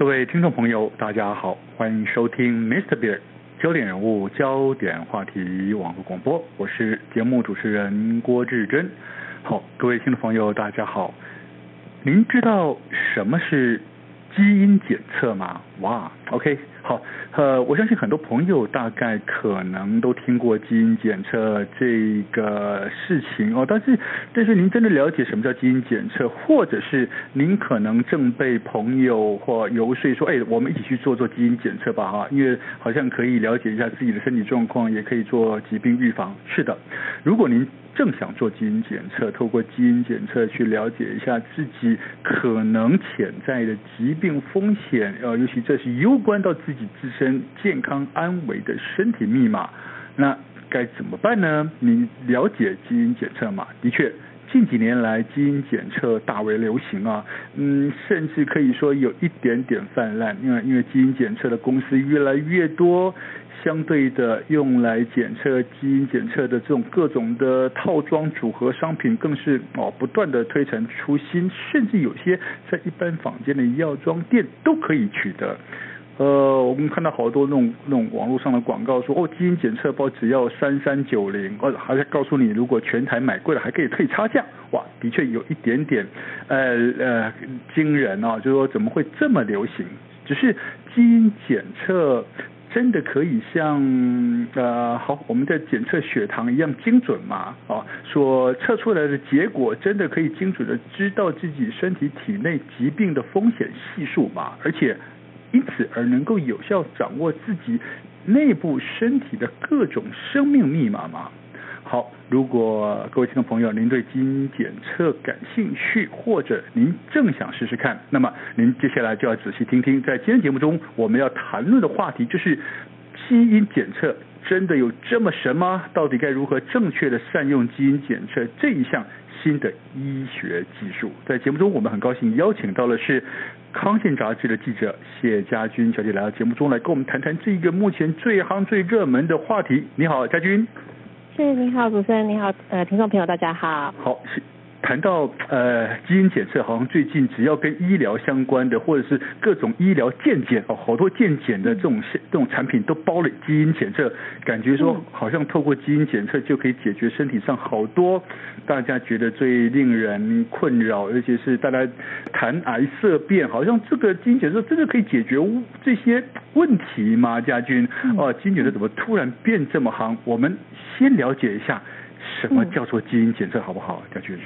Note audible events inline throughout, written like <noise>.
各位听众朋友，大家好，欢迎收听 Mr. Beer 焦点人物、焦点话题网络广播，我是节目主持人郭志珍。好，各位听众朋友，大家好，您知道什么是基因检测吗？哇，OK。好，呃，我相信很多朋友大概可能都听过基因检测这个事情哦，但是但是您真的了解什么叫基因检测，或者是您可能正被朋友或游说说，哎，我们一起去做做基因检测吧哈，因为好像可以了解一下自己的身体状况，也可以做疾病预防。是的，如果您正想做基因检测，透过基因检测去了解一下自己可能潜在的疾病风险，呃，尤其这是攸关到自己自身健康安危的身体密码，那该怎么办呢？你了解基因检测吗？的确，近几年来基因检测大为流行啊，嗯，甚至可以说有一点点泛滥，因为因为基因检测的公司越来越多。相对的，用来检测基因检测的这种各种的套装组合商品，更是哦不断的推陈出新，甚至有些在一般坊间的药妆店都可以取得。呃，我们看到好多那种那种网络上的广告说，哦，基因检测包只要三三九零，哦，还在告诉你如果全台买贵了还可以退差价。哇，的确有一点点呃呃惊人啊，就是说怎么会这么流行？只是基因检测。真的可以像呃好，我们在检测血糖一样精准吗？啊，所测出来的结果真的可以精准的知道自己身体体内疾病的风险系数吗？而且因此而能够有效掌握自己内部身体的各种生命密码吗？好，如果各位听众朋友您对基因检测感兴趣，或者您正想试试看，那么您接下来就要仔细听听，在今天节目中我们要谈论的话题就是基因检测真的有这么神吗？到底该如何正确的善用基因检测这一项新的医学技术？在节目中，我们很高兴邀请到的是康健杂志的记者谢佳君小姐来到节目中来跟我们谈谈这一个目前最夯最热门的话题。你好，佳君。是，你好，主持人，你好，呃，听众朋友，大家好。好，谈到呃基因检测，好像最近只要跟医疗相关的，或者是各种医疗健检哦，好多健检的这种这种产品都包了基因检测，感觉说好像透过基因检测就可以解决身体上好多大家觉得最令人困扰，而且是大家谈癌色变，好像这个基因检测真的可以解决这些问题吗？家军，哦，基因检测怎么突然变这么夯？我们先了解一下什么叫做基因检测，好不好，佳君？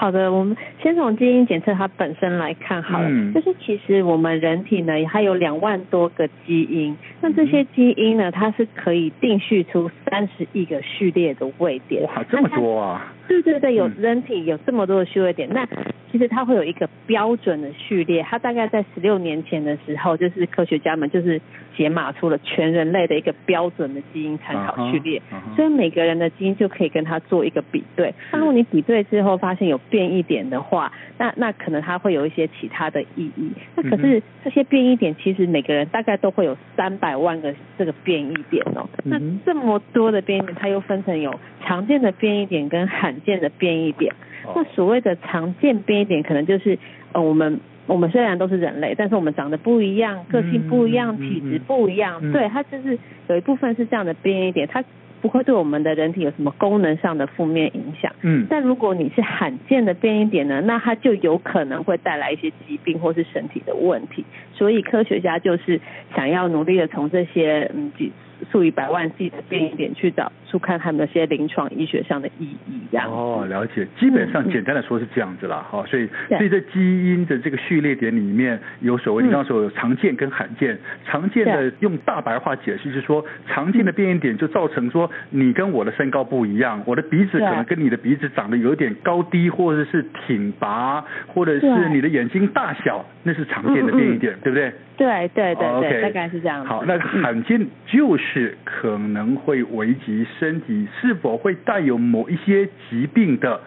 好的，我们先从基因检测它本身来看好了，嗯、就是其实我们人体呢，还有两万多个基因，那这些基因呢，它是可以定序出三十亿个序列的位点。哇，这么多啊！对对对，有人体有这么多的序列点，嗯、那其实它会有一个标准的序列，它大概在十六年前的时候，就是科学家们就是解码出了全人类的一个标准的基因参考序列，所以每个人的基因就可以跟它做一个比对。那如果你比对之后发现有变异点的话，那那可能它会有一些其他的意义。那可是这些变异点其实每个人大概都会有三百万个这个变异点哦。那这么多的变异点，它又分成有常见的变异点跟罕见的变异点，那所谓的常见变异点，可能就是呃，我们我们虽然都是人类，但是我们长得不一样，个性不一样，体质不一样，对，它就是有一部分是这样的变异点，它不会对我们的人体有什么功能上的负面影响。嗯，但如果你是罕见的变异点呢，那它就有可能会带来一些疾病或是身体的问题。所以科学家就是想要努力的从这些嗯几。数以百万计的变异点去找出看他们那些临床医学上的意义，这样哦，了解。基本上简单的说是这样子啦，哈、嗯，所以所以在基因的这个序列点里面有所谓你刚刚说有常见跟罕见，常见的用大白话解释就是说，常见的变异点就造成说你跟我的身高不一样，我的鼻子可能跟你的鼻子长得有点高低，或者是挺拔，或者是你的眼睛大小，那是常见的变异点，对不对？对对对对，okay, 大概是这样。好，那罕见就是可能会危及身体，是否会带有某一些疾病的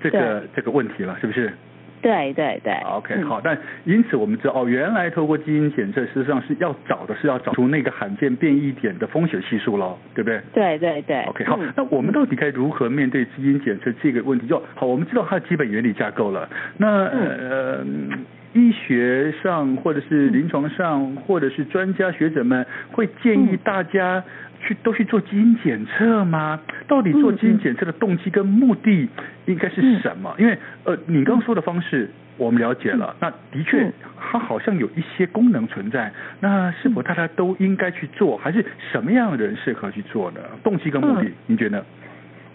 这个这个问题了，是不是？对对对。OK，好，但因此我们知道，哦，原来透过基因检测，事实上是要找的是要找出那个罕见变异点的风险系数喽，对不对？对对对。OK，好，嗯、那我们到底该如何面对基因检测这个问题？就好，我们知道它的基本原理架构了。那、嗯、呃。医学上或者是临床上或者是专家学者们会建议大家去都去做基因检测吗？到底做基因检测的动机跟目的应该是什么？因为呃，你刚说的方式。我们了解了，那的确，它好像有一些功能存在。那是否大家都应该去做，还是什么样的人适合去做呢？动机跟目的，嗯、您觉得？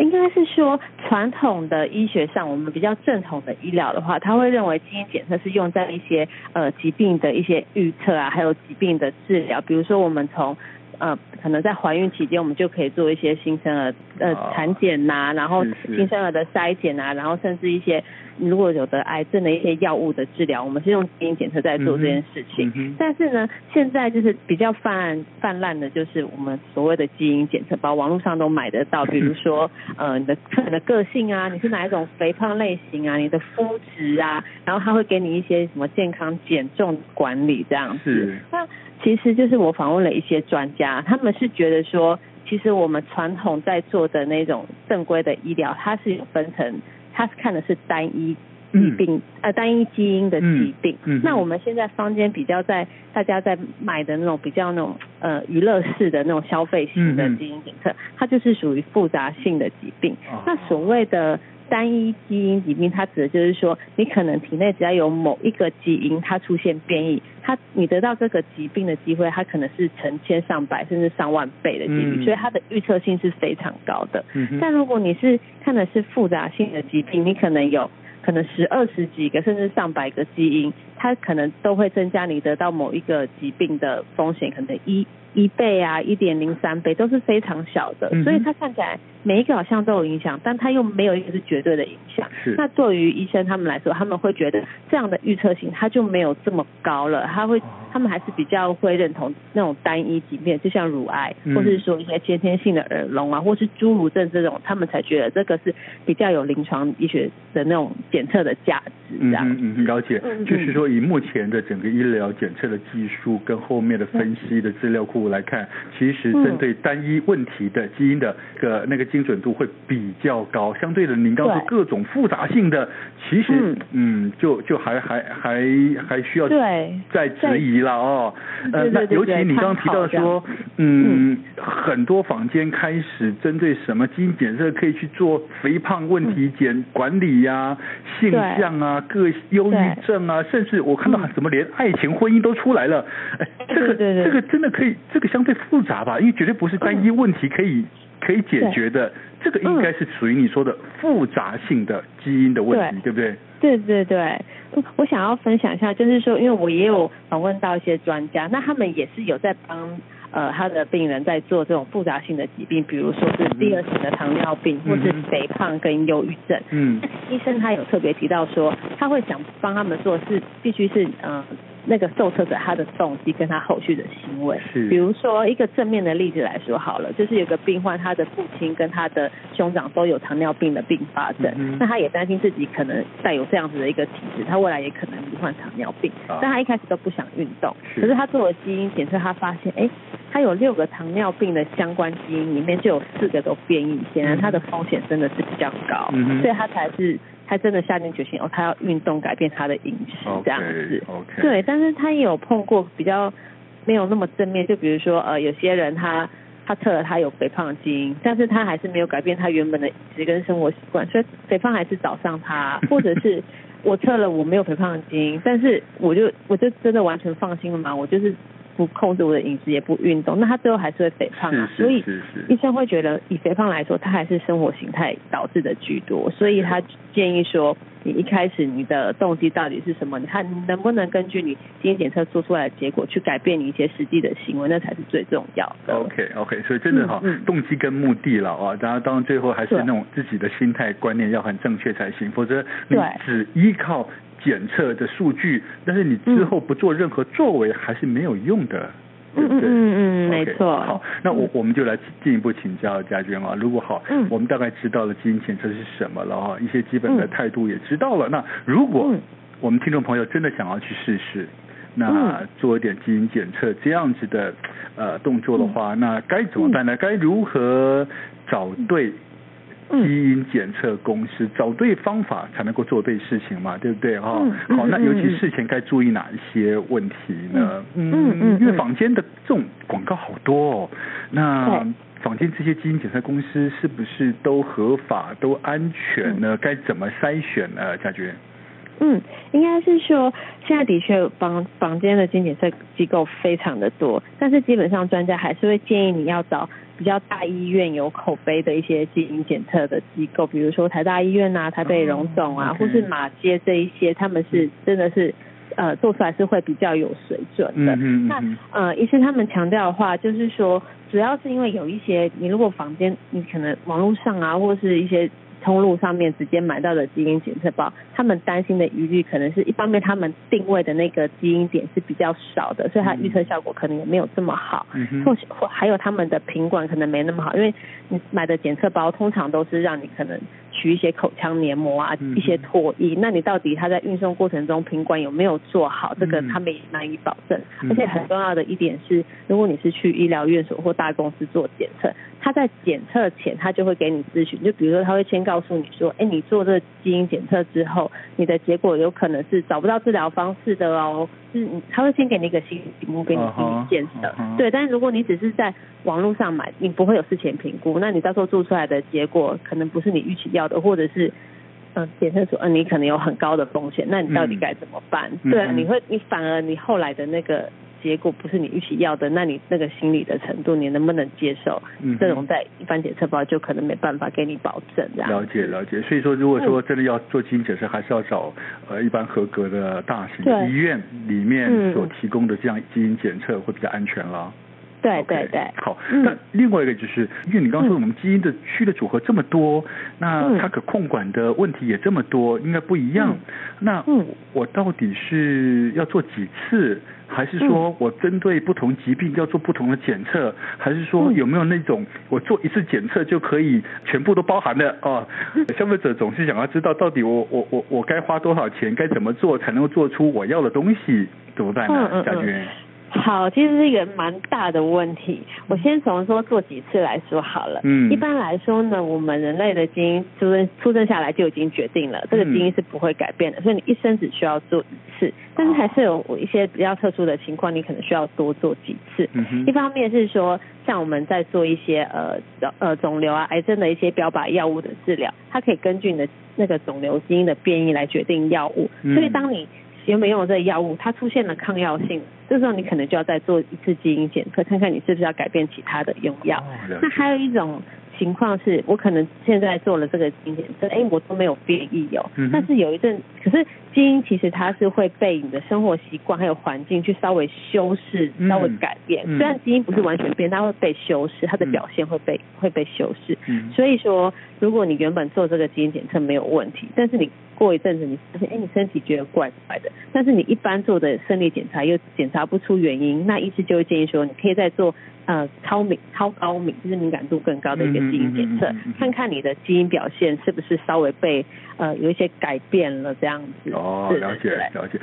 应该是说，传统的医学上，我们比较正统的医疗的话，他会认为基因检测是用在一些呃疾病的一些预测啊，还有疾病的治疗。比如说，我们从呃可能在怀孕期间，我们就可以做一些新生儿呃产检呐、啊，然后新生儿的筛检啊，然后甚至一些。如果有得癌症的一些药物的治疗，我们是用基因检测在做这件事情。但是呢，现在就是比较泛泛滥的，就是我们所谓的基因检测包，网络上都买得到。比如说，呃，你的个人的个性啊，你是哪一种肥胖类型啊，你的肤质啊，然后他会给你一些什么健康减重管理这样子。那其实就是我访问了一些专家，他们是觉得说，其实我们传统在做的那种正规的医疗，它是有分成。它是看的是单一疾病，嗯、呃，单一基因的疾病。嗯嗯、那我们现在坊间比较在大家在买的那种比较那种呃娱乐式的那种消费型的基因检测，嗯、它就是属于复杂性的疾病。哦、那所谓的单一基因疾病，它指的就是说，你可能体内只要有某一个基因它出现变异，它你得到这个疾病的机会，它可能是成千上百甚至上万倍的几率，嗯、所以它的预测性是非常高的。嗯、但如果你是看的是复杂性的疾病，你可能有可能十二十几个甚至上百个基因，它可能都会增加你得到某一个疾病的风险，可能一一倍啊，一点零三倍都是非常小的，嗯、所以它看起来每一个好像都有影响，但它又没有一个是绝对的影响。是。那对于医生他们来说，他们会觉得这样的预测性它就没有这么高了，他会他们还是比较会认同那种单一疾病，就像乳癌，嗯、或是说一些先天性的耳聋啊，或是侏儒症这种，他们才觉得这个是比较有临床医学的那种检测的价值。这样嗯嗯，了解，嗯、就是说以目前的整个医疗检测的技术跟后面的分析的资料库。来看，其实针对单一问题的基因的个那个精准度会比较高，相对的，您刚说各种复杂性的，其实嗯，嗯，就就还还还还需要再质疑了哦。呃，那尤其你刚刚提到说，嗯，很多坊间开始针对什么基因检测可以去做肥胖问题检管理呀、啊、性向啊、各忧郁症啊，甚至我看到怎么连爱情婚姻都出来了，哎，这个这个真的可以。这个相对复杂吧，因为绝对不是单一问题可以可以解决的，这个应该是属于你说的复杂性的基因的问题，对，对不对？对对对，我想要分享一下，就是说，因为我也有访问到一些专家，那他们也是有在帮呃他的病人在做这种复杂性的疾病，比如说是第二型的糖尿病，嗯、或是肥胖跟忧郁症。嗯，医生他有特别提到说，他会想帮他们做是必须是呃。那个受测者他的动机跟他后续的行为，是。比如说一个正面的例子来说好了，就是有个病患，他的父亲跟他的兄长都有糖尿病的并发症，嗯、那他也担心自己可能带有这样子的一个体质，他未来也可能罹患糖尿病，啊、但他一开始都不想运动，是。可是他做了基因检测，他发现，哎，他有六个糖尿病的相关基因里面就有四个都变异，显然他的风险真的是比较高，嗯、所以他才是。他真的下定决心哦，他要运动改变他的饮食这样子，okay, okay. 对，但是他也有碰过比较没有那么正面，就比如说呃，有些人他他测了他有肥胖的基因，但是他还是没有改变他原本的饮食跟生活习惯，所以肥胖还是找上他，<laughs> 或者是我测了我没有肥胖的基因，但是我就我就真的完全放心了嘛，我就是。不控制我的饮食，也不运动，那他最后还是会肥胖啊。所以医生会觉得，以肥胖来说，他还是生活形态导致的居多。所以他建议说，你一开始你的动机到底是什么？你看能不能根据你基因检测做出来的结果，去改变你一些实际的行为，那才是最重要的。OK OK，所以真的哈，嗯嗯、动机跟目的了啊，当然当然最后还是那种自己的心态观念要很正确才行，否则你只依靠。检测的数据，但是你之后不做任何作为，还是没有用的，嗯、对不对？嗯嗯嗯，没错。好，那我我们就来进一步请教家娟啊。如果好，嗯，我们大概知道了基因检测是什么了啊，一些基本的态度也知道了。那如果我们听众朋友真的想要去试试，那做一点基因检测这样子的呃动作的话，那该怎么办呢？该如何找对？基因检测公司，找对方法才能够做对事情嘛，对不对哈？嗯、好，那尤其事前该注意哪一些问题呢？嗯嗯，嗯，因为坊间的这种广告好多哦，那坊间这些基因检测公司是不是都合法、都安全呢？该怎么筛选呢？佳娟？嗯，应该是说，现在的确房房间的基因检测机构非常的多，但是基本上专家还是会建议你要找比较大医院有口碑的一些基因检测的机构，比如说台大医院啊、台北荣总啊，oh. 或是马街这一些，他们是真的是呃做出来是会比较有水准的。Mm -hmm. 那呃，医生他们强调的话，就是说，主要是因为有一些你如果房间你可能网络上啊，或是一些。通路上面直接买到的基因检测包，他们担心的疑虑可能是一方面，他们定位的那个基因点是比较少的，所以它预测效果可能也没有这么好。嗯、或或还有他们的品管可能没那么好，因为你买的检测包通常都是让你可能取一些口腔黏膜啊，一些唾液，那你到底它在运送过程中品管有没有做好，这个他们也难以保证。而且很重要的一点是，如果你是去医疗院所或大公司做检测，他在检测前他就会给你咨询，就比如说他会先告诉你说，哎，你做这个基因检测之后，你的结果有可能是找不到治疗方式的哦，就是他会先给你一个心理题目，给你心理建设，uh -huh. 对。但是如果你只是在网络上买，你不会有事前评估，那你到时候做出来的结果可能不是你预期要的，或者是嗯检测出嗯你可能有很高的风险，那你到底该怎么办？嗯、对，你会你反而你后来的那个。结果不是你预期要的，那你那个心理的程度，你能不能接受？嗯，这种在一般检测包就可能没办法给你保证这样。了解了解，所以说如果说真的要做基因检测，还是要找呃一般合格的大型医院里面所提供的这样基因检测会比较安全了。对对对，好。那另外一个就是，因为你刚刚说我们基因的区的组合这么多，那它可控管的问题也这么多，应该不一样。那我到底是要做几次，还是说我针对不同疾病要做不同的检测，还是说有没有那种我做一次检测就可以全部都包含的啊？<laughs> 消费者总是想要知道，到底我我我我该花多少钱，该怎么做才能够做出我要的东西，怎么办呢？佳娟。好，其实是一个蛮大的问题。我先从说做几次来说好了。嗯。一般来说呢，我们人类的基因出生出生下来就已经决定了，这个基因是不会改变的，嗯、所以你一生只需要做一次。但是还是有一些比较特殊的情况，你可能需要多做几次。嗯。一方面是说，像我们在做一些呃呃肿瘤啊、癌症的一些标靶药物的治疗，它可以根据你的那个肿瘤基因的变异来决定药物。嗯。所以当你有没有用这个药物，它出现了抗药性，这时候你可能就要再做一次基因检测，看看你是不是要改变其他的用药。那还有一种。情况是我可能现在做了这个基因检测，哎，我都没有变异哦。但是有一阵，可是基因其实它是会被你的生活习惯还有环境去稍微修饰、稍微改变。虽然基因不是完全变，它会被修饰，它的表现会被会被修饰。所以说，如果你原本做这个基因检测没有问题，但是你过一阵子你发现，哎，你身体觉得怪怪的，但是你一般做的生理检查又检查不出原因，那医师就会建议说，你可以再做。呃，超敏、超高敏，就是敏感度更高的一个基因检测，看看你的基因表现是不是稍微被呃有一些改变了这样子。哦，了解了解。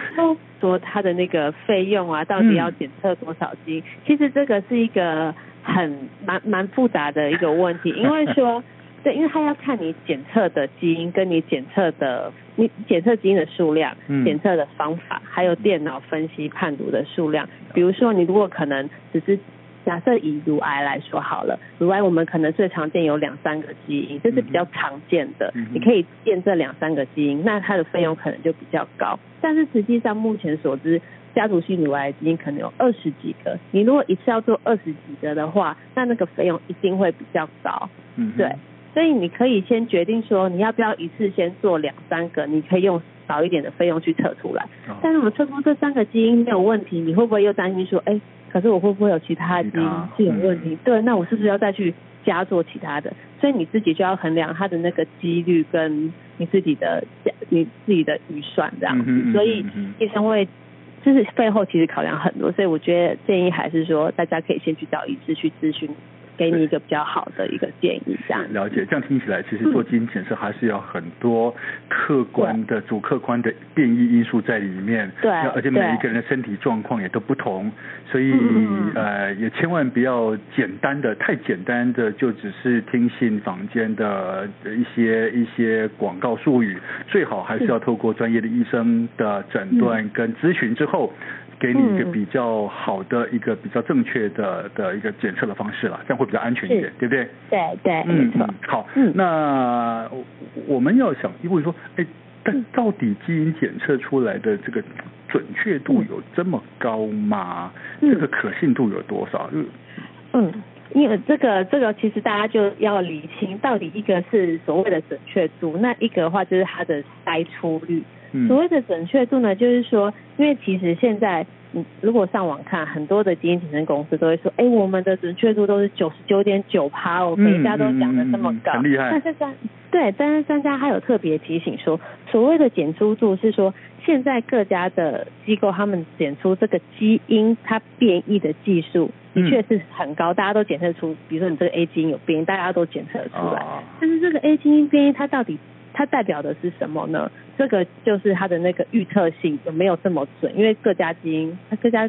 说它的那个费用啊，到底要检测多少基因？嗯、其实这个是一个很蛮蛮复杂的一个问题，因为说 <laughs> 对，因为他要看你检测的基因跟你检测的你检测基因的数量、嗯、检测的方法，还有电脑分析判读的数量。比如说，你如果可能只是假设以乳癌来说好了，乳癌我们可能最常见有两三个基因，这是比较常见的。嗯、你可以验这两三个基因，那它的费用可能就比较高。但是实际上目前所知，家族性乳癌基因可能有二十几个。你如果一次要做二十几个的话，那那个费用一定会比较高。嗯，对。所以你可以先决定说，你要不要一次先做两三个，你可以用少一点的费用去测出来。哦、但是我们测出这三个基因没有问题，你会不会又担心说，哎？可是我会不会有其他基因是有问题？对，那我是不是要再去加做其他的？所以你自己就要衡量它的那个几率跟你自己的你自己的预算这样子。所以医生会就是背后其实考量很多，所以我觉得建议还是说大家可以先去找医师去咨询。给你一个比较好的一个建议，这样了解。这样听起来，其实做基因检测还是要很多客观的、主客观的变异因素在里面，对，而且每一个人的身体状况也都不同，所以呃也千万不要简单的太简单的就只是听信坊间的一些一些广告术语，最好还是要透过专业的医生的诊断跟咨询之后。给你一个比较好的一个比较正确的的一个检测的方式了，这样会比较安全一点，对不对？对对，嗯嗯，好，嗯，那我们要想问说，哎，但到底基因检测出来的这个准确度有这么高吗？嗯、这个可信度有多少？嗯嗯，因为这个这个其实大家就要理清，到底一个是所谓的准确度，那一个的话就是它的筛出率。所谓的准确度呢，就是说，因为其实现在你如果上网看，很多的基因检测公司都会说，哎，我们的准确度都是九十九点九趴哦，每一家都讲的这么高，很厉害。但是专对，但是专家还有特别提醒说，所谓的检出度是说，现在各家的机构他们检出这个基因它变异的技术的确是很高，大家都检测出，比如说你这个 A 基因有变异，大家都检测出来，但是这个 A 基因变异它到底？它代表的是什么呢？这个就是它的那个预测性有没有这么准？因为各家基因，它各家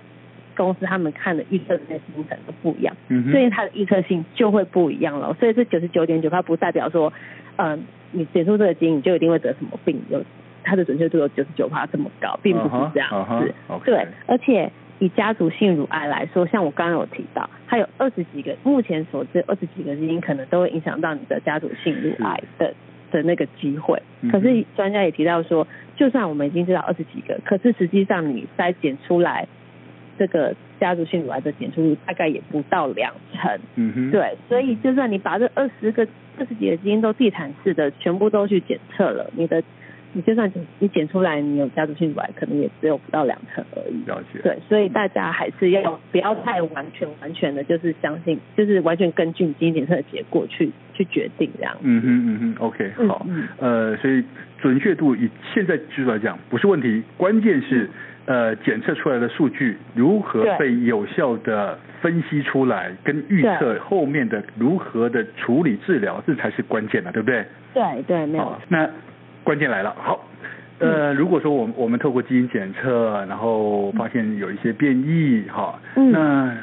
公司他们看的预测的那些基因都不一样，嗯，所以它的预测性就会不一样了。所以这九十九点九，它不代表说，嗯、呃，你检出这个基因你就一定会得什么病，有它的准确度有九十九趴这么高，并不是这样子。Uh -huh, uh -huh, okay. 对，而且以家族性乳癌来说，像我刚刚有提到，它有二十几个，目前所知二十几个基因可能都会影响到你的家族性乳癌的。的那个机会，可是专家也提到说，就算我们已经知道二十几个，可是实际上你筛检出来这个家族性乳癌的检出率大概也不到两成。嗯哼，对，所以就算你把这二十个、二十几个基因都地毯式的全部都去检测了，你的。你就算你检出来你有家族性乳癌，可能也只有不到两成而已。了解。对，所以大家还是要不要太完全完全的，就是相信，就是完全根据基因检测的结果去去决定这样。嗯哼嗯哼，OK，好。嗯。呃，所以准确度以现在技术来讲不是问题，关键是呃检测出来的数据如何被有效的分析出来，跟预测后面的如何的处理治疗，这才是关键的，对不对？对对，没有。那。关键来了，好，呃，如果说我们我们透过基因检测，然后发现有一些变异，哈，那。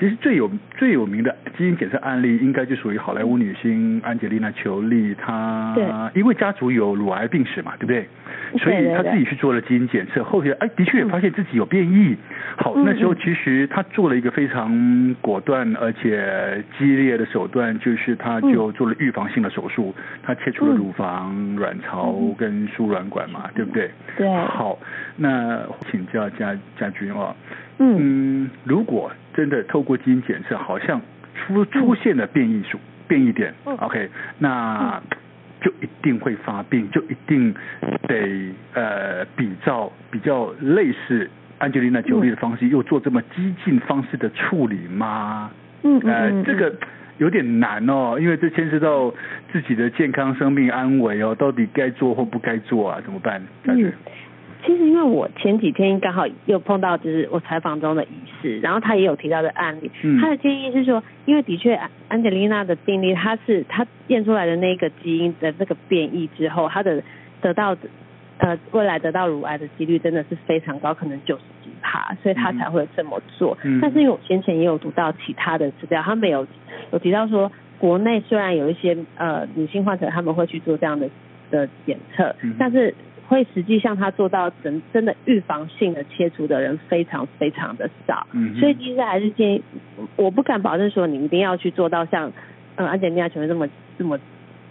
其实最有最有名的基因检测案例，应该就属于好莱坞女星安吉丽娜·裘丽。她因为家族有乳癌病史嘛，对不对？<laughs> 所以他自己去做了基因检测，后续哎的确也发现自己有变异。好，那时候其实他做了一个非常果断而且激烈的手段，就是他就做了预防性的手术，他切除了乳房、卵巢跟输卵管嘛，对不对？对。好，那请教家家军哦。嗯，如果真的透过基因检测，好像出出现了变异数、变异点，OK，那就一定会发病，就一定得呃比照比较类似安吉丽娜·裘丽的方式，又做这么激进方式的处理吗？嗯呃，这个有点难哦，因为这牵涉到自己的健康、生命安危哦，到底该做或不该做啊？怎么办？感觉。其实因为我前几天刚好又碰到，就是我采访中的医师，然后他也有提到的案例，他的建议是说，因为的确安吉丽娜的病例，他是他验出来的那个基因的这个变异之后，他的得到的呃未来得到乳癌的几率真的是非常高，可能九十几趴，所以他才会这么做。嗯但是因为我先前也有读到其他的资料，他没有有提到说，国内虽然有一些呃女性患者他们会去做这样的的检测，但是。会实际上他做到真真的预防性的切除的人非常非常的少，嗯，所以其实还是建议，我不敢保证说你一定要去做到像嗯安吉丽娜裘丽这么这么。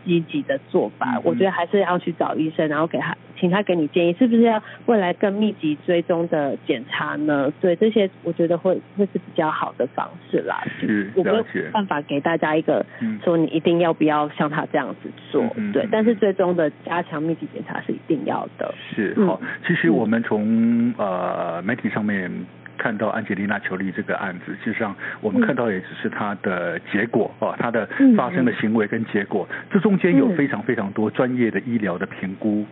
积极的做法，我觉得还是要去找医生，然后给他，请他给你建议，是不是要未来更密集追踪的检查呢？对，这些我觉得会会是比较好的方式啦。是，我没有办法给大家一个说你一定要不要像他这样子做，嗯、对。但是最终的加强密集检查是一定要的。是，好，其实我们从呃媒体上面。看到安吉丽娜·裘丽这个案子，实际上我们看到也只是她的结果哦，她的发生的行为跟结果，这中间有非常非常多专业的医疗的评估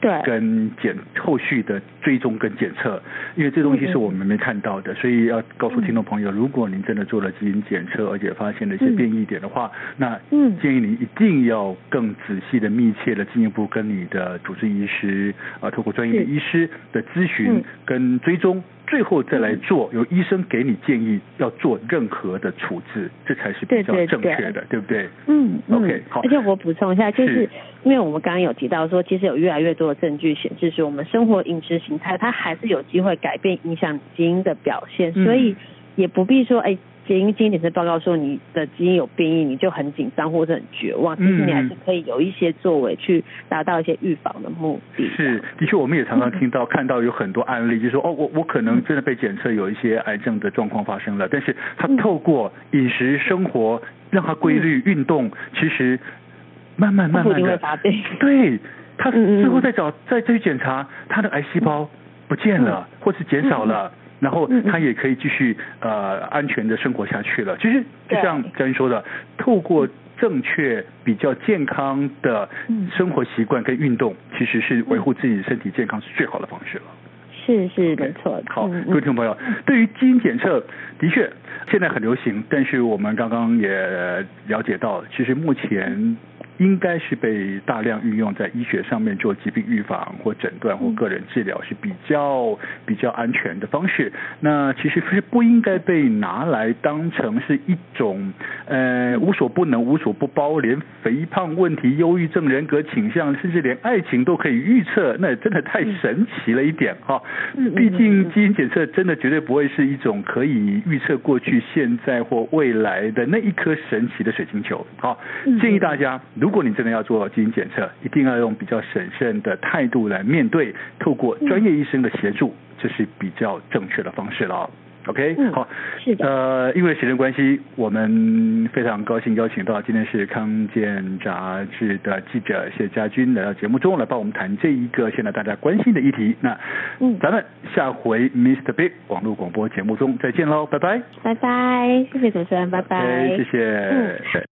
对，跟检后续的追踪跟检测，因为这东西是我们没看到的，嗯、所以要告诉听众朋友，嗯、如果您真的做了基因检测，而且发现了一些变异点的话，嗯、那建议你一定要更仔细的、密切的进一步跟你的主治医师啊，透过专业的医师的咨询跟追踪。最后再来做，由医生给你建议要做任何的处置，这才是比较正确的，对，不对？嗯，OK，嗯好。而且我补充一下，就是，因为我们刚刚有提到说，其实有越来越多的证据显示，说我们生活饮食形态它还是有机会改变影响基因的表现，所以也不必说，哎。基因基因检测报告说你的基因有变异，你就很紧张或者很绝望。其实你还是可以有一些作为去达到一些预防的目的。是，的确，我们也常常听到、看到有很多案例，就是说，哦，我我可能真的被检测有一些癌症的状况发生了，但是他透过饮食生活让他规律运动，其实慢慢慢慢的，对，他最后再找再再去检查，他的癌细胞不见了，或是减少了。然后他也可以继续呃安全的生活下去了。其实就像嘉君说的，透过正确比较健康的生活习惯跟运动，其实是维护自己身体健康是最好的方式了。是是没错。好，各位听众朋友，对于基因检测，的确现在很流行，但是我们刚刚也了解到，其实目前。应该是被大量运用在医学上面做疾病预防或诊断或个人治疗是比较比较安全的方式。那其实是不应该被拿来当成是一种呃无所不能、无所不包，连肥胖问题、忧郁症、人格倾向，甚至连爱情都可以预测，那真的太神奇了一点哈。毕竟基因检测真的绝对不会是一种可以预测过去、现在或未来的那一颗神奇的水晶球。好，建议大家如果你真的要做基因检测，一定要用比较审慎的态度来面对，透过专业医生的协助，这是比较正确的方式了。OK，嗯、好，是的。呃，因为时间关系，我们非常高兴邀请到今天是康健杂志的记者谢佳君来到节目中来帮我们谈这一个现在大家关心的议题。那，嗯，咱们下回 Mr. Big 网络广播节目中再见喽，拜拜。拜拜，谢谢主持人，拜拜，谢谢。嗯